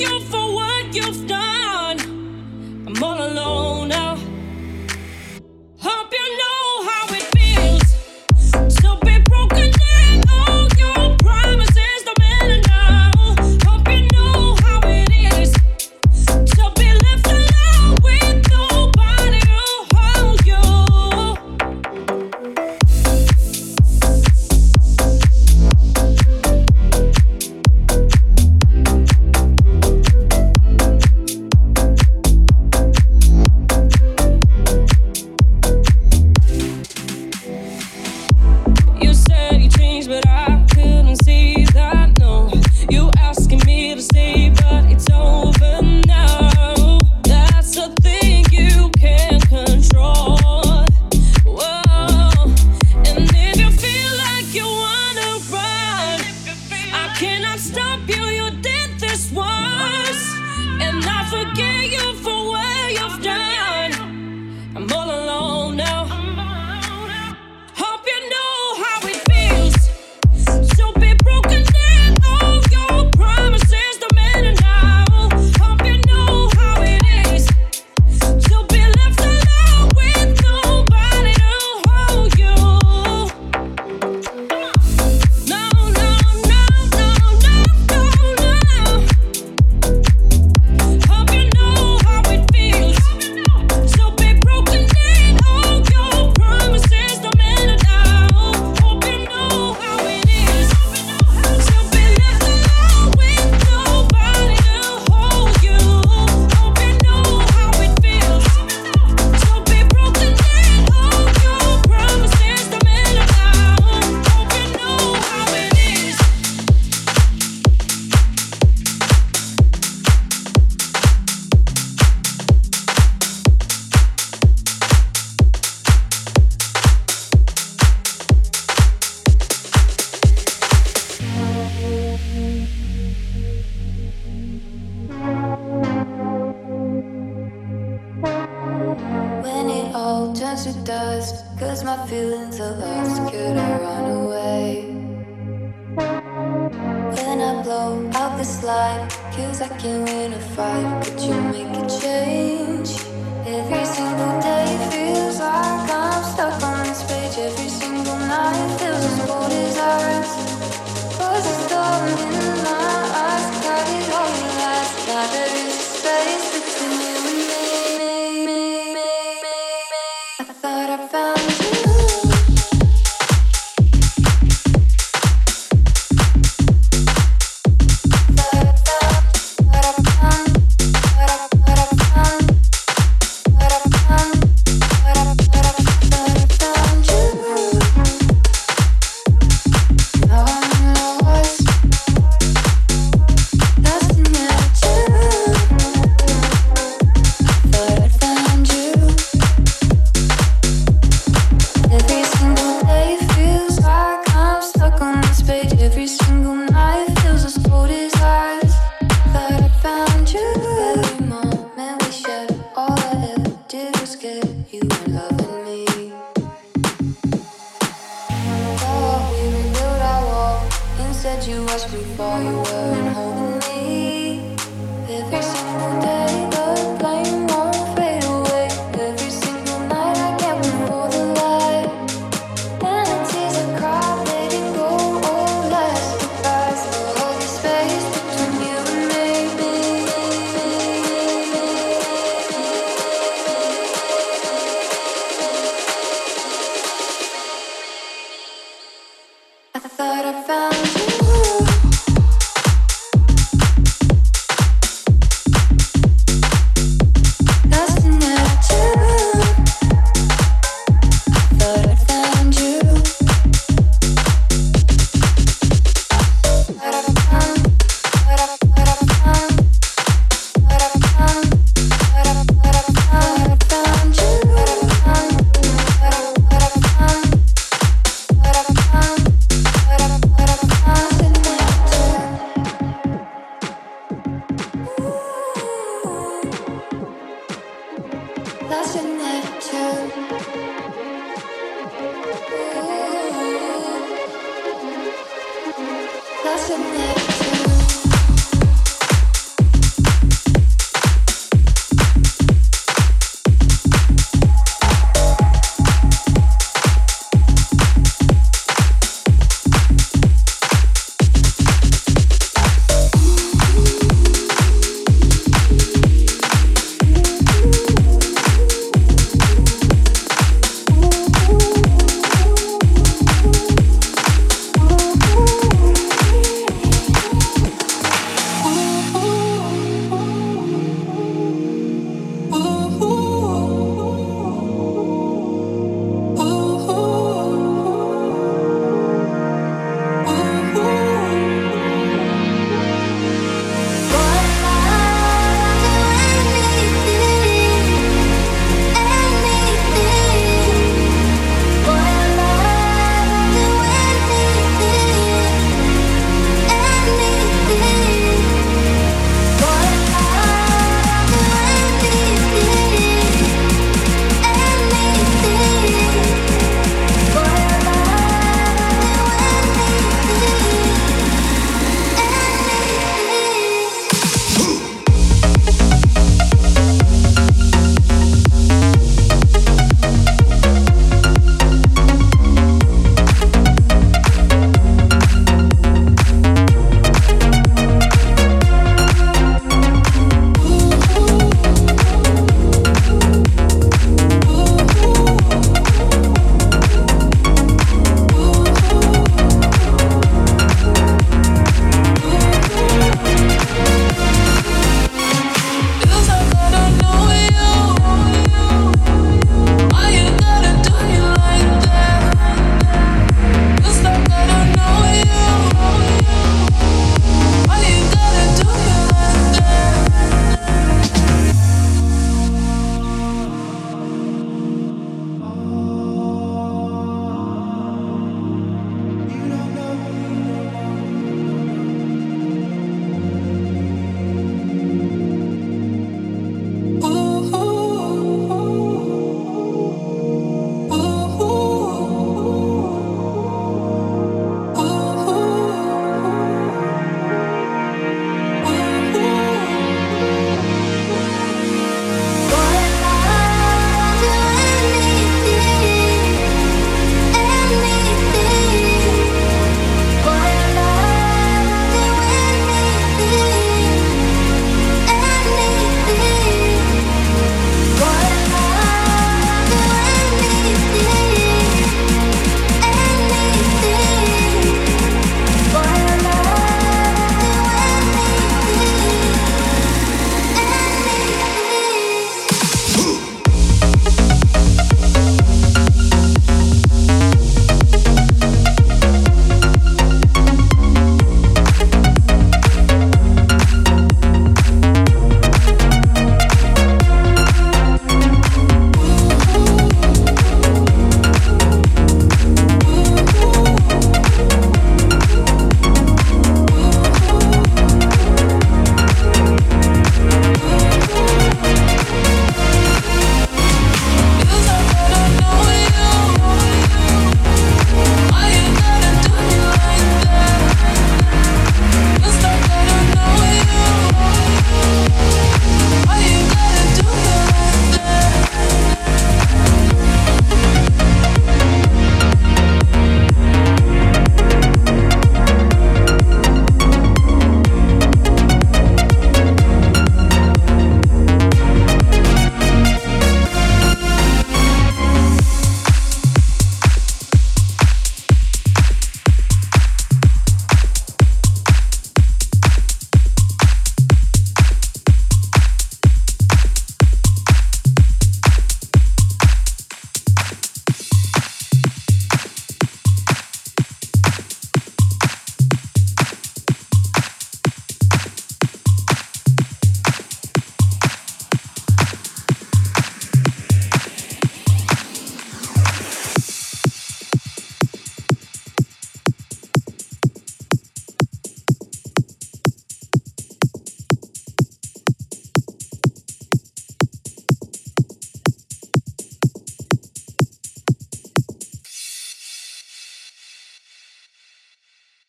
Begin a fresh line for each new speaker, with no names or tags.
you know
slide. Cause I can win a fight. Could you make a change? Every single day feels like I'm stuck on this page. Every single night feels as cold as ours. Was a storm in my eyes. Got it all last night.